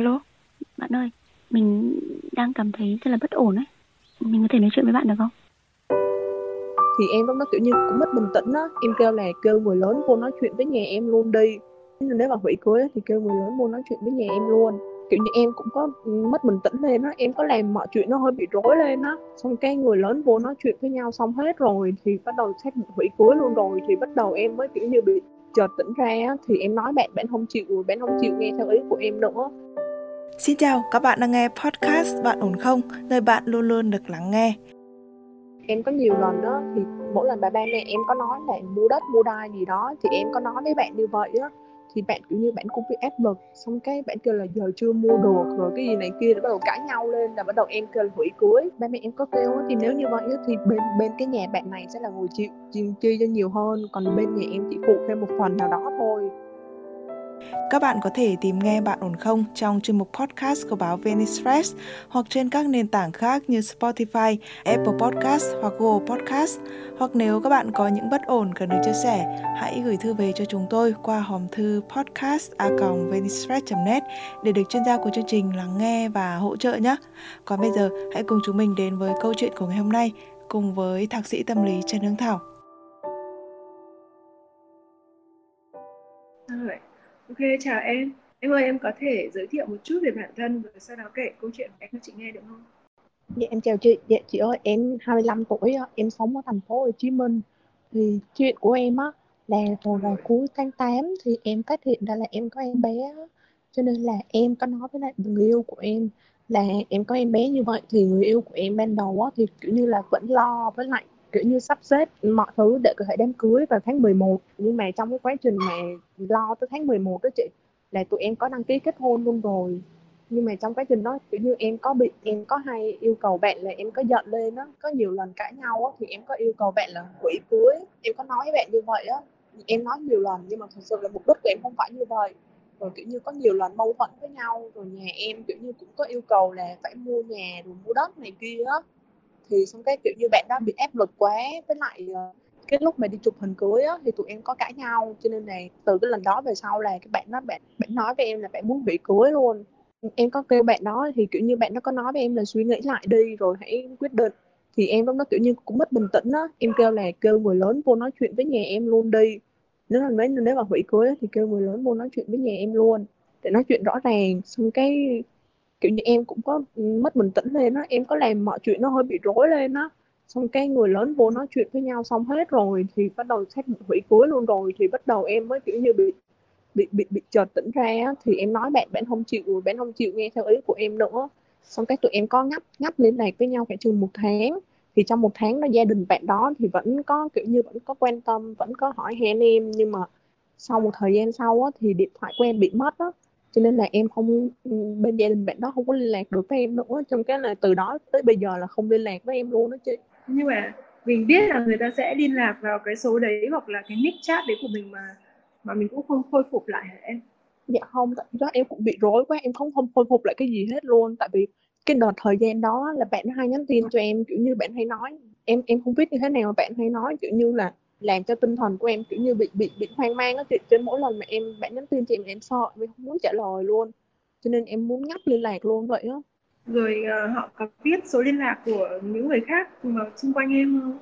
Alo, bạn ơi, mình đang cảm thấy rất là bất ổn ấy. Mình có thể nói chuyện với bạn được không? Thì em lúc đó, kiểu như, cũng mất bình tĩnh á, em kêu là kêu người lớn vô nói chuyện với nhà em luôn đi. Nếu mà hủy cưới thì kêu người lớn vô nói chuyện với nhà em luôn. Kiểu như, em cũng có, mất bình tĩnh lên á, em có làm mọi chuyện nó hơi bị rối lên á. Xong cái người lớn vô nói chuyện với nhau xong hết rồi thì bắt đầu xác định hủy cưới luôn rồi, thì bắt đầu em mới, kiểu như, bị chợt tỉnh ra á, thì em nói bạn, bạn không chịu bạn không chịu nghe theo ý của em nữa. Xin chào, các bạn đang nghe podcast Bạn ổn không? Nơi bạn luôn luôn được lắng nghe. Em có nhiều lần đó thì mỗi lần bà ba mẹ em có nói là mua đất, mua đai gì đó thì em có nói với bạn như vậy á thì bạn kiểu như bạn cũng bị áp lực xong cái bạn kêu là giờ chưa mua được rồi cái gì này kia để bắt đầu cãi nhau lên là bắt đầu em kêu là hủy cưới ba mẹ em có kêu thì nếu như vậy thì bên bên cái nhà bạn này sẽ là người chịu chi cho nhiều hơn còn bên nhà em chỉ phụ thêm một phần nào đó thôi các bạn có thể tìm nghe Bạn ổn không trong chuyên mục podcast của báo Venice Press hoặc trên các nền tảng khác như Spotify, Apple Podcast hoặc Google Podcast. Hoặc nếu các bạn có những bất ổn cần được chia sẻ, hãy gửi thư về cho chúng tôi qua hòm thư podcast@venicepress.net để được chuyên gia của chương trình lắng nghe và hỗ trợ nhé. Còn bây giờ, hãy cùng chúng mình đến với câu chuyện của ngày hôm nay cùng với thạc sĩ tâm lý Trần Hương Thảo. Ok, chào em. Em ơi, em có thể giới thiệu một chút về bản thân và sau đó kể câu chuyện của em cho chị nghe được không? Dạ em chào chị. Dạ chị ơi, em 25 tuổi, em sống ở thành phố Hồ Chí Minh. Thì chuyện của em á là hồi vào cuối tháng 8 thì em phát hiện ra là em có em bé cho nên là em có nói với lại người yêu của em là em có em bé như vậy thì người yêu của em ban đầu á thì kiểu như là vẫn lo với lại kiểu như sắp xếp mọi thứ để có thể đám cưới vào tháng 11 nhưng mà trong cái quá trình mà lo tới tháng 11 đó chị, là tụi em có đăng ký kết hôn luôn rồi. Nhưng mà trong quá trình đó, kiểu như em có bị, em có hay yêu cầu bạn là em có giận lên đó có nhiều lần cãi nhau á, thì em có yêu cầu bạn là hủy cưới. Em có nói với bạn như vậy á em nói nhiều lần nhưng mà thật sự là mục đích của em không phải như vậy. Rồi kiểu như có nhiều lần mâu thuẫn với nhau, rồi nhà em kiểu như cũng có yêu cầu là phải mua nhà rồi mua đất này kia á thì xong cái kiểu như bạn đó bị áp lực quá với lại ờ, cái lúc mà đi chụp hình cưới á, thì tụi em có cãi nhau cho nên này từ cái lần đó về sau là cái bạn đó bạn bạn nói với em là bạn muốn hủy cưới luôn. Em có kêu bạn đó thì kiểu như bạn đó có nói với em là suy nghĩ lại đi rồi hãy quyết định. Thì em lúc đó kiểu như cũng mất bình tĩnh á em kêu là kêu người lớn vô nói chuyện với nhà em luôn đi. Nếu là nếu, nếu mà hủy cưới thì kêu người lớn vô nói chuyện với nhà em luôn để nói chuyện rõ ràng. Xong cái kiểu như em cũng có mất bình tĩnh lên á em có làm mọi chuyện nó hơi bị rối lên á. Xong cái người lớn vô nói chuyện với nhau xong hết rồi thì bắt đầu xét hủy cuối luôn rồi thì bắt đầu em mới kiểu như bị bị bị bị chợt tỉnh ra á, thì em nói bạn bạn không chịu bạn không chịu nghe theo ý của em nữa. Xong cái tụi em có ngắt ngắt liên lạc với nhau khoảng chừng một tháng. Thì trong một tháng đó gia đình bạn đó thì vẫn có kiểu như vẫn có quan tâm vẫn có hỏi han em. Nhưng mà sau một thời gian sau á, thì điện thoại của em bị mất á cho nên là em không bên gia đình bạn đó không có liên lạc được với em nữa. Trong cái là từ đó tới bây giờ là không liên lạc với em luôn đó chị. Nhưng mà mình biết là người ta sẽ liên lạc vào cái số đấy hoặc là cái nick chat đấy của mình mà mà mình cũng không khôi phục lại hả em? Dạ không tại đó em cũng bị rối quá em không không khôi phục lại cái gì hết luôn. Tại vì cái đợt thời gian đó là bạn hay nhắn tin cho em kiểu như bạn hay nói em em không biết như thế nào bạn hay nói kiểu như là làm cho tinh thần của em kiểu như bị bị bị hoang mang á chị trên mỗi lần mà em bạn nhắn tin cho em em sợ em không muốn trả lời luôn. Cho nên em muốn ngắt liên lạc luôn vậy á. Rồi uh, họ có biết số liên lạc của những người khác mà xung quanh em không?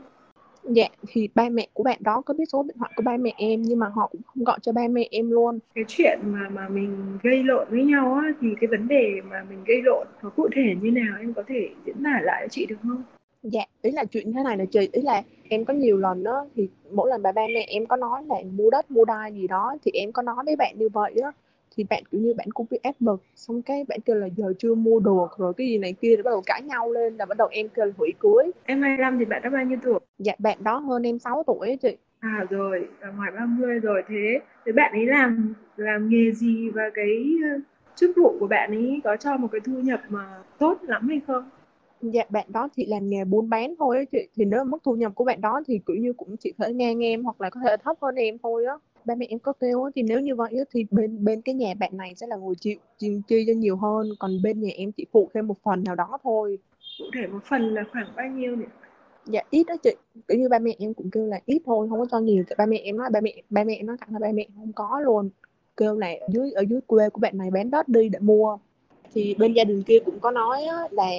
Dạ thì ba mẹ của bạn đó có biết số điện thoại của ba mẹ em nhưng mà họ cũng không gọi cho ba mẹ em luôn. Cái chuyện mà mà mình gây lộn với nhau á thì cái vấn đề mà mình gây lộn nó cụ thể như nào em có thể diễn tả lại cho chị được không dạ ý là chuyện thế này là chị. Ý là em có nhiều lần đó thì mỗi lần bà ba mẹ em có nói là mua đất mua đai gì đó thì em có nói với bạn như vậy đó thì bạn kiểu như bạn cũng bị áp lực xong cái bạn kêu là giờ chưa mua được rồi cái gì này kia để bắt đầu cãi nhau lên là bắt đầu em kêu là hủy cưới. Em 25 thì bạn đã bao nhiêu tuổi? Dạ bạn đó hơn em 6 tuổi ấy chị. À rồi ngoài 30 rồi thế thế bạn ấy làm làm nghề gì và cái ờ, chức vụ của bạn ấy có cho một cái thu nhập mà tốt lắm hay không dạ bạn đó chỉ làm nghề buôn bán thôi á chị thì nếu mức thu nhập của bạn đó thì kiểu như cũng chỉ thể ngang em hoặc là có thể thấp hơn em thôi á. Ba mẹ em có kêu á thì nếu như vậy á, thì bên bên cái nhà bạn này sẽ là người chịu chi, chi cho nhiều hơn còn bên nhà em chỉ phụ thêm một phần nào đó thôi. Cụ thể một phần là khoảng bao nhiêu nhỉ? Dạ ít đó chị. Kiểu như ba mẹ em cũng kêu là ít thôi không có cho nhiều. Tại ba mẹ em nói ba mẹ ba mẹ em nói thẳng là ba mẹ không có luôn. Kêu là ở dưới ở dưới quê của bạn này bán đất đi để mua. Thì bên gia đình kia cũng có nói là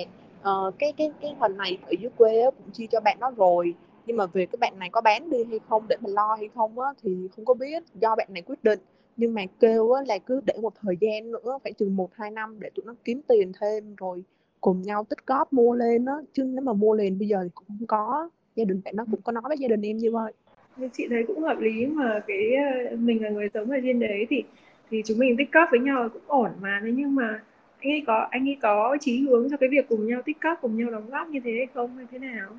uh, cái cái cái phần này ở dưới quê á, cũng chia cho bạn nó rồi. Nhưng mà về cái bạn này có bán đi hay không để mà lo hay không á thì không có biết. Do bạn này quyết định. Nhưng mà kêu á, là cứ để một thời gian nữa phải chừng một hai năm để tụi nó kiếm tiền thêm rồi cùng nhau tích góp mua lên á. Chứ nếu mà mua liền bây giờ thì cũng không có. Gia đình bạn nó cũng có nói với gia đình em như vậy. Nhưng chị thấy cũng hợp lý mà cái ờ, mình là người sống ở trên đấy thì thì chúng mình tích góp với nhau cũng ổn mà. Thế nhưng mà anh ấy có anh ấy có chí hướng cho cái việc cùng nhau tích góp cùng nhau đóng góp như thế hay không hay thế nào?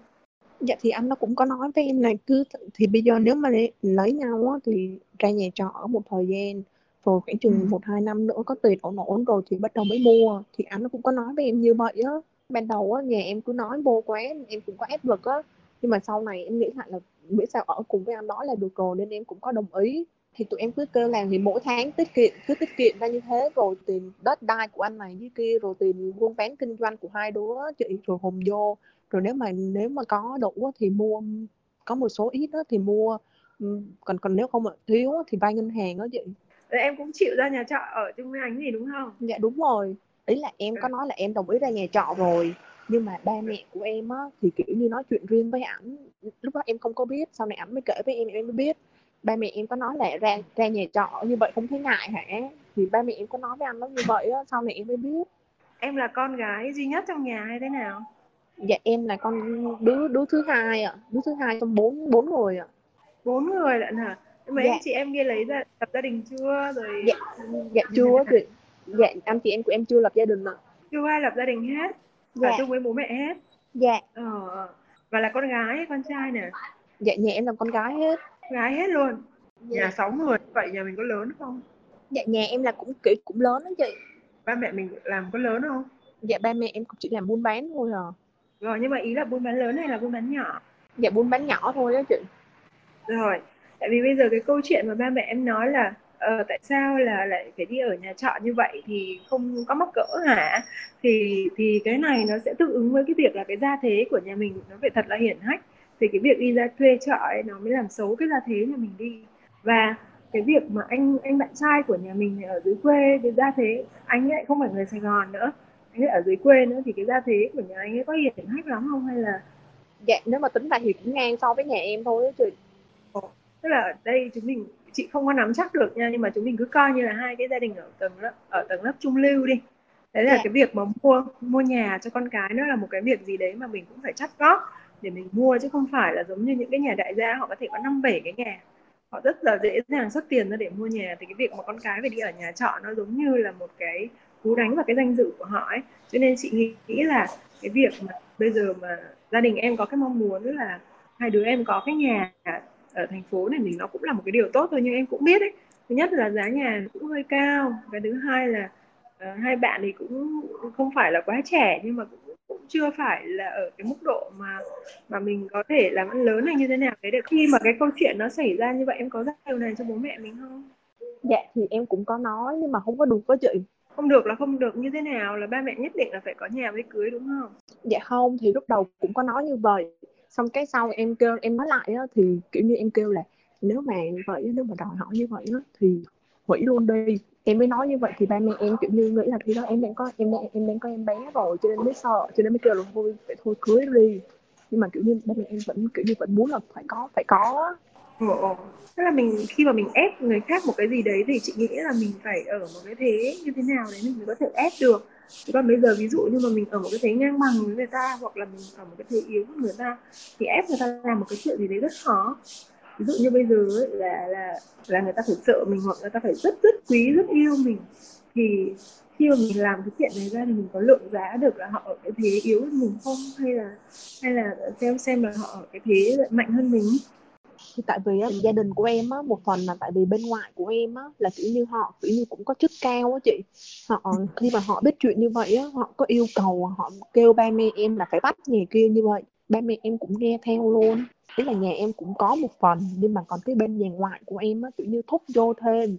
Dạ thì anh nó cũng có nói với em là cứ thì bây giờ nếu mà lấy, lấy nhau á, thì ra nhà trọ ở một thời gian rồi khoảng chừng Ừ. một hai năm nữa có tiền ổn ổn rồi thì bắt đầu mới mua. Thì anh nó cũng có nói với em như vậy á. Ban đầu á nhà em cứ nói vô quá em cũng có ép lực á. Nhưng mà sau này em nghĩ lại là miễn sao ở cùng với anh đó là được rồi nên em cũng có đồng ý thì tụi em cứ kêu là thì mỗi tháng tiết kiệm cứ tiết kiệm ra như thế rồi tiền đất đai của anh này với kia rồi tiền buôn bán kinh doanh của hai đứa chị rồi hùng vô. Rồi nếu mà nếu mà có đủ thì mua có một số ít á thì mua còn còn nếu không thiếu thì vay ngân hàng á chị. Rồi em cũng chịu ra nhà trọ ở chung với anh gì đúng không? Dạ đúng rồi. Ý là em có nói là em đồng ý ra nhà trọ rồi nhưng mà ba mẹ của em á thì kiểu như nói chuyện riêng với ảnh. Lúc đó em không có biết sau này ảnh mới kể với em em mới biết ba mẹ em có nói là ra ra nhà trọ như vậy không thấy ngại hả? Thì ba mẹ em có nói với anh nó như vậy á sau này em mới biết. Em là con gái duy nhất trong nhà hay thế nào? Dạ em là con đứa đứa thứ hai ạ. Đứa thứ hai trong bốn bốn người ạ. Bốn người lận hả? Nhưng mà Dạ. anh chị em kia lấy ra lập gia đình chưa? Rồi Dạ. dạ chưa chị. Dạ anh chị em của em chưa lập gia đình ạ. Chưa ai lập gia đình hết dạ. ở chung với bố mẹ hết. Dạ. Ờ và là con gái hay con trai nè? Dạ nhà em là con gái hết gái hết luôn. Dạ, nhà sáu người vậy nhà mình có lớn không? Dạ nhà em là cũng kiểu cũng lớn đó chị. Ba mẹ mình làm có lớn không? Dạ ba mẹ em cũng chỉ làm buôn bán thôi à. Rồi nhưng mà ý là buôn bán lớn hay là buôn bán nhỏ? Dạ buôn bán nhỏ thôi á chị. Rồi tại vì bây giờ cái câu chuyện mà ba mẹ em nói là ờ, tại sao là lại phải đi ở nhà trọ như vậy thì không có mắc cỡ hả? Thì thì cái này nó sẽ tương ứng với cái việc là cái gia thế của nhà mình nó phải thật là hiển hách thì cái việc đi ra thuê trọ ấy nó mới làm xấu cái gia thế nhà mình đi. Và cái việc mà anh anh bạn trai của nhà mình ở dưới quê cái gia thế anh ấy không phải người Sài Gòn nữa. Anh ấy ở dưới quê nữa thì cái gia thế của nhà anh ấy có hiển hách lắm không? Hay là dạ nếu mà tính ra thì cũng ngang so với nhà em thôi chị. Tức là ở đây chúng mình chị không có nắm chắc được nha nhưng mà chúng mình cứ coi như là hai cái gia đình ở tầng lớp ở tầng lớp trung lưu đi. Đấy là Dạ. cái việc mà mua mua nhà cho con cái nó là một cái việc gì đấy mà mình cũng phải chắt góp để mình mua chứ không phải là giống như những cái nhà đại gia họ có thể có năm bảy cái nhà. Họ rất là dễ dàng xuất tiền ra để mua nhà. Thì cái việc mà con cái phải đi ở nhà trọ nó giống như là một cái cú đánh vào cái danh dự của họ ấy. Cho nên chị nghĩ, nghĩ là cái việc mà bây giờ mà gia đình em có cái mong muốn là hai đứa em có cái nhà ở thành phố này thì nó cũng là một cái điều tốt thôi nhưng em cũng biết đấy thứ nhất là giá nhà cũng hơi cao. Cái thứ hai là uh, hai bạn thì cũng không phải là quá trẻ nhưng mà cũng chưa phải là ở cái mức độ mà mà mình có thể làm ăn lớn hay như thế nào. Đấy được khi mà cái câu chuyện nó xảy ra như vậy em có dạy điều này cho bố mẹ mình không? Dạ thì em cũng có nói nhưng mà không có được với chị không được là không được như thế nào là ba mẹ nhất định là phải có nhà mới cưới đúng không? Dạ không thì lúc đầu cũng có nói như vậy. Xong cái sau em kêu em nói lại á thì kiểu như em kêu là nếu mà vậy nếu mà đòi hỏi như vậy á thì hủy luôn đi em mới nói như vậy thì ba mẹ em kiểu như nghĩ là khi đó em đang có em đang em đang có em bé rồi cho nên mới sợ cho nên mới kêu là thôi phải thôi cưới đi nhưng mà kiểu như ba mẹ em vẫn kiểu như vẫn muốn là phải có phải có Ồ, tức là mình khi mà mình ép người khác một cái gì đấy thì chị nghĩ là mình phải ở một cái thế như thế nào đấy mình mới có thể ép được. Chứ còn bây giờ ví dụ như mà mình ở một cái thế ngang bằng với người ta hoặc là mình ở một cái thế yếu với người ta thì ép người ta làm một cái chuyện gì đấy rất khó. Ví dụ như bây giờ ấy, là là là người ta phải sợ mình hoặc người ta phải rất rất quý rất yêu mình. Thì khi mà mình làm cái chuyện này ra thì mình có lượng giá được là họ ở cái thế yếu hơn mình không? Hay là hay là xem xem là họ ở cái thế mạnh hơn mình? Thì tại vì á, gia đình của em á một phần là tại vì bên ngoại của em á là kiểu như họ kiểu như cũng có chức cao á chị. Họ khi mà họ biết chuyện như vậy á họ có yêu cầu họ kêu ba mẹ em là phải bắt nhà kia như vậy. Ba mẹ em cũng nghe theo luôn ý là nhà em cũng có một phần nhưng mà còn cái bên nhà ngoại của em á kiểu như thúc vô thêm.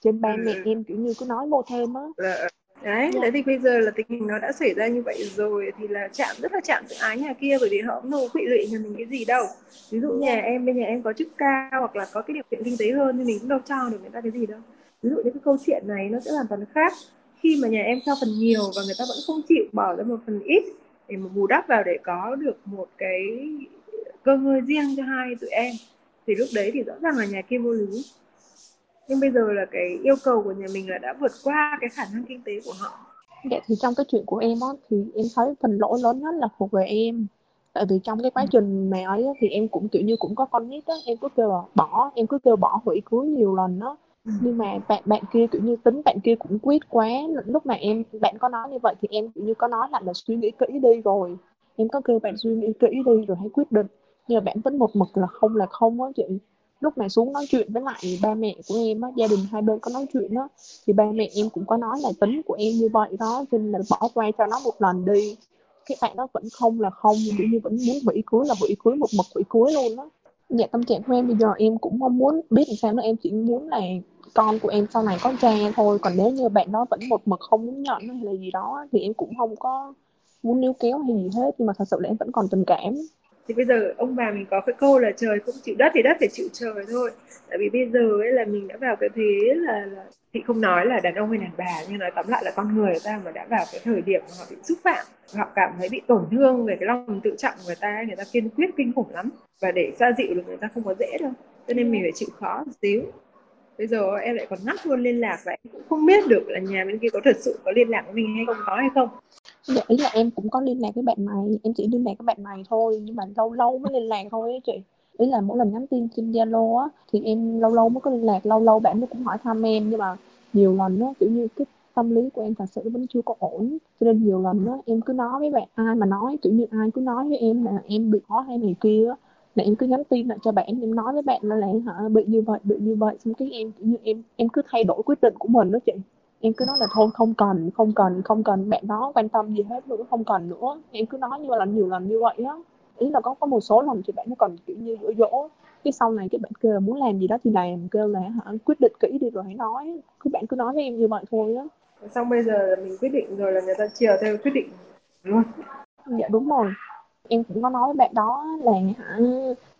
Trên ba mẹ Ừ. em kiểu như cứ nói vô thêm á. Là đấy Dạ. đấy thì bây giờ là tình hình nó đã xảy ra như vậy rồi thì là chạm rất là chạm tự ái nhà kia bởi vì họ cũng đâu quỵ lụy nhà mình cái gì đâu. Ví dụ nhà em bên nhà em có chức cao hoặc là có cái điều kiện kinh tế hơn thì mình cũng đâu cho được người ta cái gì đâu. Ví dụ như cái câu chuyện này nó sẽ hoàn toàn khác. Khi mà nhà em cho phần nhiều và người ta vẫn không chịu bỏ ra một phần ít để mà bù đắp vào để có được một cái cơ ngơi riêng cho hai tụi em. Thì lúc đấy thì rõ ràng là nhà kia vô lý nhưng bây giờ là cái yêu cầu của nhà mình là đã vượt qua cái khả năng kinh tế của họ. Dạ thì trong cái chuyện của em á thì em thấy phần lỗi lớn nhất là thuộc về em. Tại vì trong cái quá trình mà ấy á, thì em cũng kiểu như cũng có con nít á em cứ kêu là bỏ em cứ kêu bỏ hủy cưới nhiều lần á. Nhưng mà bạn bạn kia kiểu như tính bạn kia cũng quyết quá. Lúc mà em bạn có nói như vậy thì em kiểu như có nói lại là suy nghĩ kỹ đi rồi. Em có kêu bạn suy nghĩ kỹ đi rồi hãy quyết định nhưng mà bạn tính một mực là không là không á chị. Lúc mà xuống nói chuyện với lại ba mẹ của em á, gia đình hai bên có nói chuyện á, thì ba mẹ em cũng có nói là tính của em như vậy đó, cho nên là bỏ qua cho nó một lần đi. Cái bạn đó vẫn không là không, kiểu như vẫn muốn hủy cuối là hủy cuối một mực hủy cuối luôn đó dạ tâm trạng của em bây giờ em cũng mong muốn biết làm sao nữa, em chỉ muốn là con của em sau này có cha thôi. Còn nếu như bạn đó vẫn một mực không muốn nhận hay là gì đó thì em cũng không có muốn níu kéo hay gì hết, nhưng mà thật sự là em vẫn còn tình cảm thì bây giờ ông bà mình có cái câu là trời cũng chịu đất thì đất phải chịu trời thôi. Tại vì bây giờ ấy là mình đã vào cái thế là, là thì không nói là đàn ông hay đàn bà nhưng nói tóm lại là con người ta mà đã vào cái thời điểm mà họ bị xúc phạm họ cảm thấy bị tổn thương về cái lòng tự trọng của người ta người ta kiên quyết kinh khủng lắm. Và để xoa dịu được người ta không có dễ đâu. Cho nên mình phải chịu khó một xíu. Bây giờ em lại còn ngắt luôn liên lạc và em cũng không biết được là nhà bên kia có thật sự có liên lạc với mình hay không có hay không dạ ý là em cũng có liên lạc với bạn này em chỉ liên lạc với bạn này thôi nhưng mà lâu lâu mới liên lạc thôi á chị. Ý là mỗi lần nhắn tin trên zalo á thì em lâu lâu mới có liên lạc lâu lâu bạn nó cũng hỏi thăm em nhưng mà nhiều lần á kiểu như cái tâm lý của em thật sự vẫn chưa có ổn. Cho nên nhiều lần á em cứ nói với bạn ai mà nói kiểu như ai cứ nói với em là em bị khó hay này kia á là em cứ nhắn tin lại cho bạn em nói với bạn là, là hả bị như vậy bị như vậy xong cái em kiểu như em em cứ thay đổi quyết định của mình đó chị em cứ nói là thôi không cần không cần không cần bạn đó quan tâm gì hết nữa không cần nữa. Em cứ nói như lần nhiều lần như vậy đó ý là có có một số lần thì bạn nó còn kiểu như dỗ dỗ. Cái sau này cái bạn kêu là muốn làm gì đó thì làm kêu là hả quyết định kỹ đi rồi hãy nói. Cứ bạn cứ nói với em như vậy thôi á. Xong bây giờ là mình quyết định rồi là người ta chiều theo quyết định luôn. Dạ đúng rồi. Em cũng có nói với bạn đó là hả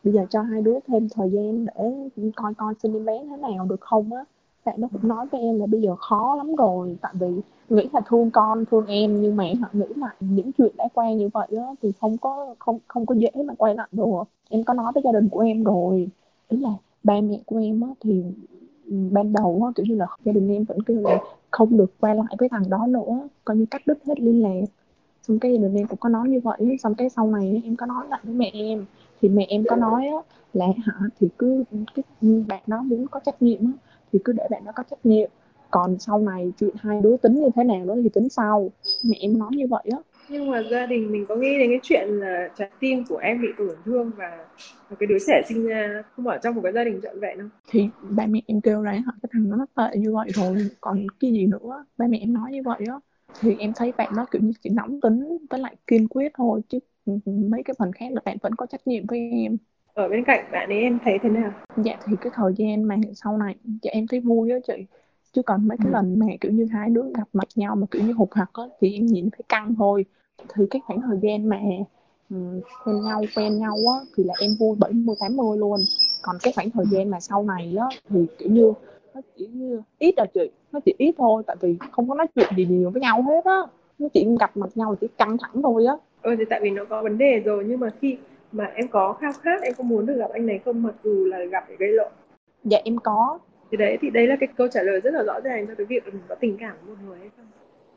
bây giờ cho hai đứa thêm thời gian để coi coi xin em bé thế nào được không á bạn nó cũng nói với em là bây giờ khó lắm rồi, tại vì nghĩ là thương con, thương em, nhưng mà họ nghĩ lại những chuyện đã qua như vậy đó thì không có, không không có dễ mà quay lại được. Em có nói với gia đình của em rồi, ý là ba mẹ của em á thì ừ, ban đầu á, kiểu như là gia đình em vẫn kêu là không được quay lại với thằng đó nữa, coi như cắt đứt hết liên lạc. Xong cái gia đình em cũng có nói như vậy xong cái sau này em có nói lại với mẹ em. Thì mẹ em có nói á là hả, thì cứ cái bạn nó muốn có trách nhiệm á thì cứ để bạn đó có trách nhiệm. Còn sau này chuyện hai đứa tính như thế nào đó thì tính sau. Mẹ em nói như vậy á. Nhưng mà gia đình mình có nghĩ đến cái chuyện là trái tim của em bị tổn thương và, và cái đứa trẻ sinh ra không ở trong một cái gia đình trọn vẹn không? Thì ba mẹ em kêu là cái thằng nó tệ như vậy rồi còn cái gì nữa? Ba mẹ em nói như vậy á. Thì em thấy bạn nó kiểu như chỉ nóng tính với lại kiên quyết thôi chứ mấy cái phần khác là bạn vẫn có trách nhiệm với em ở bên cạnh bạn ấy em thấy thế nào? Dạ thì cái thời gian mà sau này dạ em thấy vui á chị. Chứ còn mấy cái ừ. lần mà kiểu như hai đứa gặp mặt nhau mà kiểu như hụt hặc á thì em nhìn thấy căng thôi. Thì cái khoảng thời gian mà um, quen nhau quen nhau á thì là em vui 70 80 luôn. Còn cái khoảng thời gian mà sau này á thì kiểu như nó chỉ như ít là chị. Nó chỉ ít thôi tại vì không có nói chuyện gì nhiều với nhau hết á. Nó chỉ gặp mặt nhau chỉ căng thẳng thôi á. Ừ thì tại vì nó có vấn đề rồi nhưng mà khi mà em có khao khát em có muốn được gặp anh này không? Mặc dù là gặp để gây lộn. Dạ em có. Thì đấy thì đấy là cái câu trả lời rất là rõ ràng cho cái việc mình có tình cảm với một người hay không.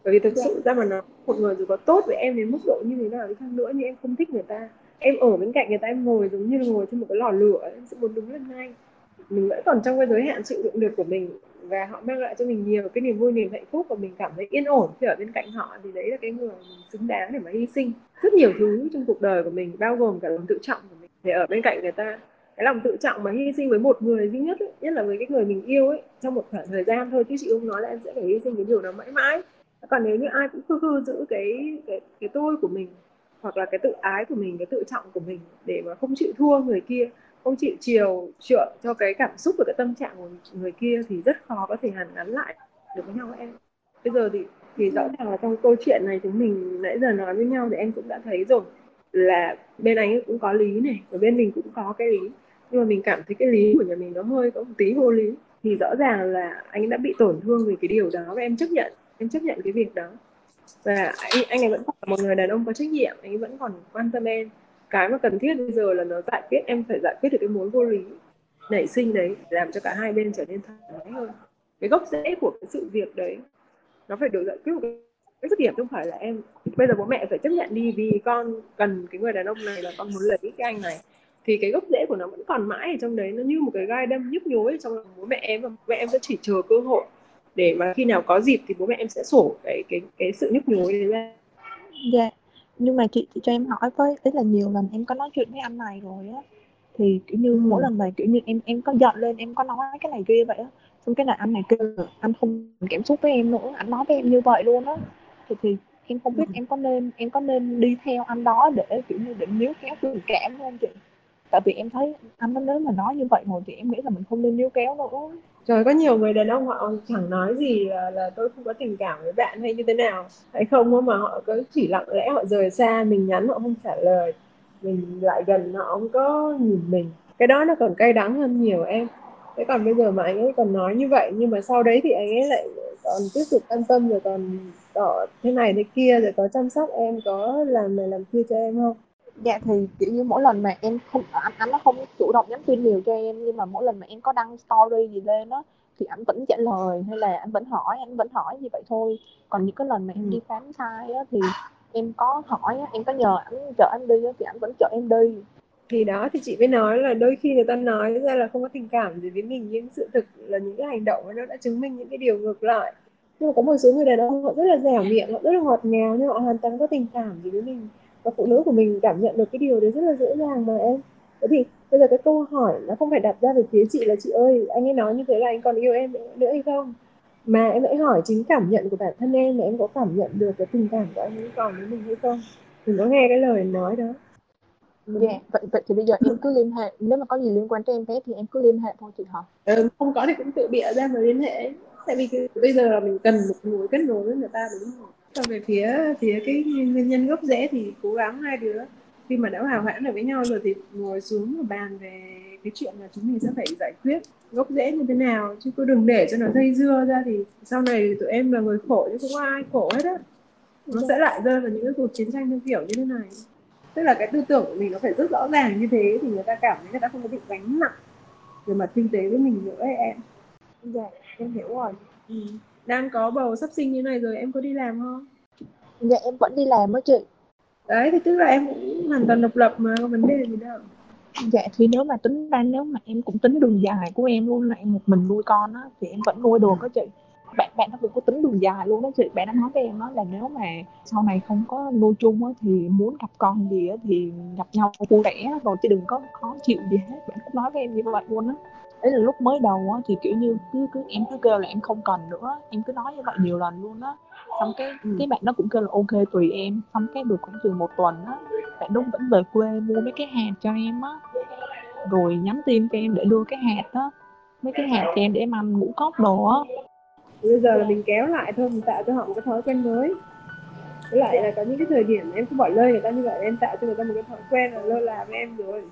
Bởi vì thực dạ. sự ra mà nó một người dù có tốt với em đến mức độ như thế nào đi chăng nữa nhưng em không thích người ta. Em ở bên cạnh người ta em ngồi giống như là ngồi trên một cái lò lửa em sẽ muốn đứng lên ngay mình vẫn còn trong cái giới hạn chịu đựng được của mình và họ mang lại cho mình nhiều cái niềm vui niềm hạnh phúc và mình cảm thấy yên ổn khi ở bên cạnh họ thì đấy là cái người mình xứng đáng để mà hy sinh. Rất nhiều thứ trong cuộc đời của mình bao gồm cả lòng tự trọng của mình. Để ở bên cạnh người ta cái lòng tự trọng mà hy sinh với một người duy nhất ấy, nhất là với cái người mình yêu ấy trong một khoảng thời gian thôi chứ chị không nói là em sẽ phải hy sinh cái điều đó mãi mãi. Còn nếu như ai cũng khư khư giữ cái cái cái tôi của mình hoặc là cái tự ái của mình cái tự trọng của mình để mà không chịu thua người kia không chịu chiều chuộng cho cái cảm xúc và cái tâm trạng của người kia thì rất khó có thể hàn gắn lại được với nhau em. Bây giờ thì thì rõ ràng là trong câu chuyện này chúng mình nãy giờ nói với nhau thì em cũng đã thấy rồi là bên anh cũng có lý này và bên mình cũng có cái lý. Nhưng mà mình cảm thấy cái lý của nhà mình nó hơi có một tí vô lý. Thì rõ ràng là anh đã bị tổn thương vì cái điều đó và em chấp nhận em chấp nhận cái việc đó. Và anh, anh ấy vẫn còn là một người đàn ông có trách nhiệm anh ấy vẫn còn quan tâm em cái mà cần thiết bây giờ là nó giải quyết, em phải giải quyết được cái mối vô lý nảy sinh đấy, làm cho cả hai bên trở nên thoải mái hơn. Cái gốc rễ của cái sự việc đấy, nó phải được giải quyết một cái cái dứt điểm, không phải là em. Bây giờ bố mẹ phải chấp nhận đi vì con cần cái người đàn ông này là con muốn lấy cái anh này. Thì cái gốc rễ của nó vẫn còn mãi ở trong đấy, nó như một cái gai đâm nhức nhối trong lòng bố mẹ em và bố mẹ em sẽ chỉ chờ cơ hội để mà khi nào có dịp thì bố mẹ em sẽ sổ cái cái cái sự nhức nhối đấy ra. Dạ nhưng mà chị, chị cho em hỏi với ý là nhiều lần em có nói chuyện với anh này rồi á thì kiểu như mỗi lần này kiểu như em em có giận lên em có nói cái này kia vậy á xong cái này anh này kêu anh không cảm xúc với em nữa anh nói với em như vậy luôn á. Thì thì em không biết em có nên em có nên đi theo anh đó để kiểu như để níu kéo tình cảm không chị? Tại vì em thấy anh nó nếu mà nói như vậy rồi thì em nghĩ là mình không nên níu kéo nữa Trời có nhiều người đàn ông họ chẳng nói gì là, là tôi không có tình cảm với bạn hay như thế nào. Hay không mà họ cứ chỉ lặng lẽ họ rời xa mình nhắn họ không trả lời. Mình lại gần họ không có nhìn mình. Cái đó nó còn cay đắng hơn nhiều em. Thế còn bây giờ mà anh ấy còn nói như vậy nhưng mà sau đấy thì anh ấy lại còn tiếp tục quan tâm rồi còn tỏ thế này thế kia rồi có chăm sóc em có làm này làm kia cho em không? Dạ thì kiểu như mỗi lần mà em không anh anh nó không chủ động nhắn tin nhiều cho em nhưng mà mỗi lần mà em có đăng story gì lên đó thì anh vẫn trả lời hay là anh vẫn hỏi anh vẫn hỏi như vậy thôi. Còn những cái lần mà em đi khám thai á thì em có hỏi em có nhờ anh chở anh đi thì anh vẫn chở em đi. Thì đó thì chị mới nói là đôi khi người ta nói ra là không có tình cảm gì với mình nhưng sự thực là những cái hành động nó đã chứng minh những cái điều ngược lại. Nhưng mà có một số người đàn ông họ rất là dẻo miệng họ rất là ngọt ngào nhưng họ hoàn toàn có tình cảm gì với mình và phụ nữ của mình cảm nhận được cái điều đấy rất là dễ dàng mà em thế thì bây giờ cái câu hỏi nó không phải đặt ra về phía chị là chị ơi anh ấy nói như thế là anh còn yêu em nữa hay không mà em hãy hỏi chính cảm nhận của bản thân em là em có cảm nhận được cái tình cảm của anh ấy còn với mình hay không đừng có nghe cái lời nói đó Dạ, yeah. vậy, vậy thì bây giờ em cứ liên hệ nếu mà có gì liên quan tới em bé thì em cứ liên hệ thôi chị hả? Ừ, không có thì cũng tự bịa ra mà liên hệ tại vì cái, bây giờ là mình cần một mối kết nối với người ta đúng không? Còn về phía phía cái nguyên nhân gốc rễ thì cố gắng hai đứa khi mà đã hòa hoãn được với nhau rồi thì ngồi xuống và bàn về cái chuyện là chúng mình sẽ phải giải quyết gốc rễ như thế nào. Chứ cứ đừng để cho nó dây dưa ra thì sau này tụi em là người khổ chứ không có ai khổ hết á. Nó sẽ lại rơi vào những cái cuộc chiến tranh theo kiểu như thế này. Tức là cái tư tưởng của mình nó phải rất rõ ràng như thế thì người ta cảm thấy người ta không có bị gánh nặng về mặt kinh tế với mình nữa ấy, em. Dạ em hiểu rồi. Ừ. đang có bầu sắp sinh như này rồi em có đi làm không? Dạ em vẫn đi làm đó chị. Đấy thì tức là em cũng hoàn toàn độc lập mà có vấn đề gì đâu. Dạ thì nếu mà tính ra nếu mà em cũng tính đường dài của em luôn là em một mình nuôi con á thì em vẫn nuôi được đó chị. Bạn bạn nó cũng có tính đường dài luôn đó chị. Bạn đã nói với em đó là nếu mà sau này không có nuôi chung á thì muốn gặp con gì á thì gặp nhau vui vẻ rồi chứ đừng có khó chịu gì hết. Bạn cũng nói với em như vậy luôn á đấy là lúc mới đầu á thì kiểu như cứ cứ em cứ kêu là em không cần nữa em cứ nói như vậy nhiều lần luôn á. Xong cái ừ. cái bạn nó cũng kêu là ok tùy em. Xong cái được khoảng chừng một tuần á bạn đúng vẫn về quê mua mấy cái hạt cho em á. Rồi nhắn tin cho em để đưa cái hạt đó mấy cái hạt cho em để em ăn ngũ cốc đồ á. Bây giờ là mình kéo lại thôi mình tạo cho họ một cái thói quen mới. Với lại là có những cái thời điểm em cứ bỏ lơi người ta như vậy em tạo cho người ta một cái thói quen là lơ là với em rồi.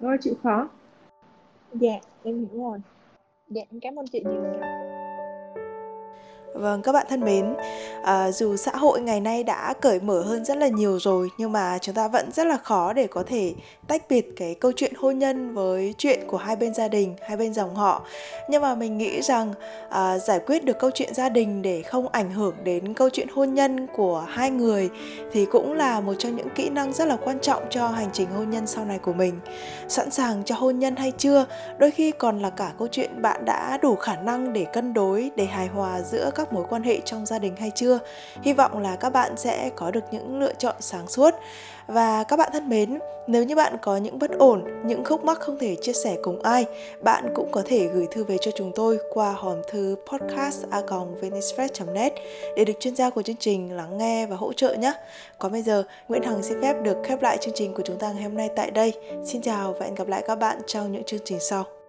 Nó chịu khó dạ em hiểu rồi. Dạ em cảm ơn chị nhiều Vâng các bạn thân mến, à, dù xã hội ngày nay đã cởi mở hơn rất là nhiều rồi nhưng mà chúng ta vẫn rất là khó để có thể tách biệt cái câu chuyện hôn nhân với chuyện của hai bên gia đình, hai bên dòng họ. Nhưng mà mình nghĩ rằng à, giải quyết được câu chuyện gia đình để không ảnh hưởng đến câu chuyện hôn nhân của hai người thì cũng là một trong những kỹ năng rất là quan trọng cho hành trình hôn nhân sau này của mình. Sẵn sàng cho hôn nhân hay chưa, đôi khi còn là cả câu chuyện bạn đã đủ khả năng để cân đối, để hài hòa giữa các các mối quan hệ trong gia đình hay chưa. Hy vọng là các bạn sẽ có được những lựa chọn sáng suốt. Và các bạn thân mến, nếu như bạn có những bất ổn, những khúc mắc không thể chia sẻ cùng ai, bạn cũng có thể gửi thư về cho chúng tôi qua hòm thư podcast net để được chuyên gia của chương trình lắng nghe và hỗ trợ nhé. Còn bây giờ, nguyễn hằng xin phép được khép lại chương trình của chúng ta ngày hôm nay tại đây. Xin chào và hẹn gặp lại các bạn trong những chương trình sau.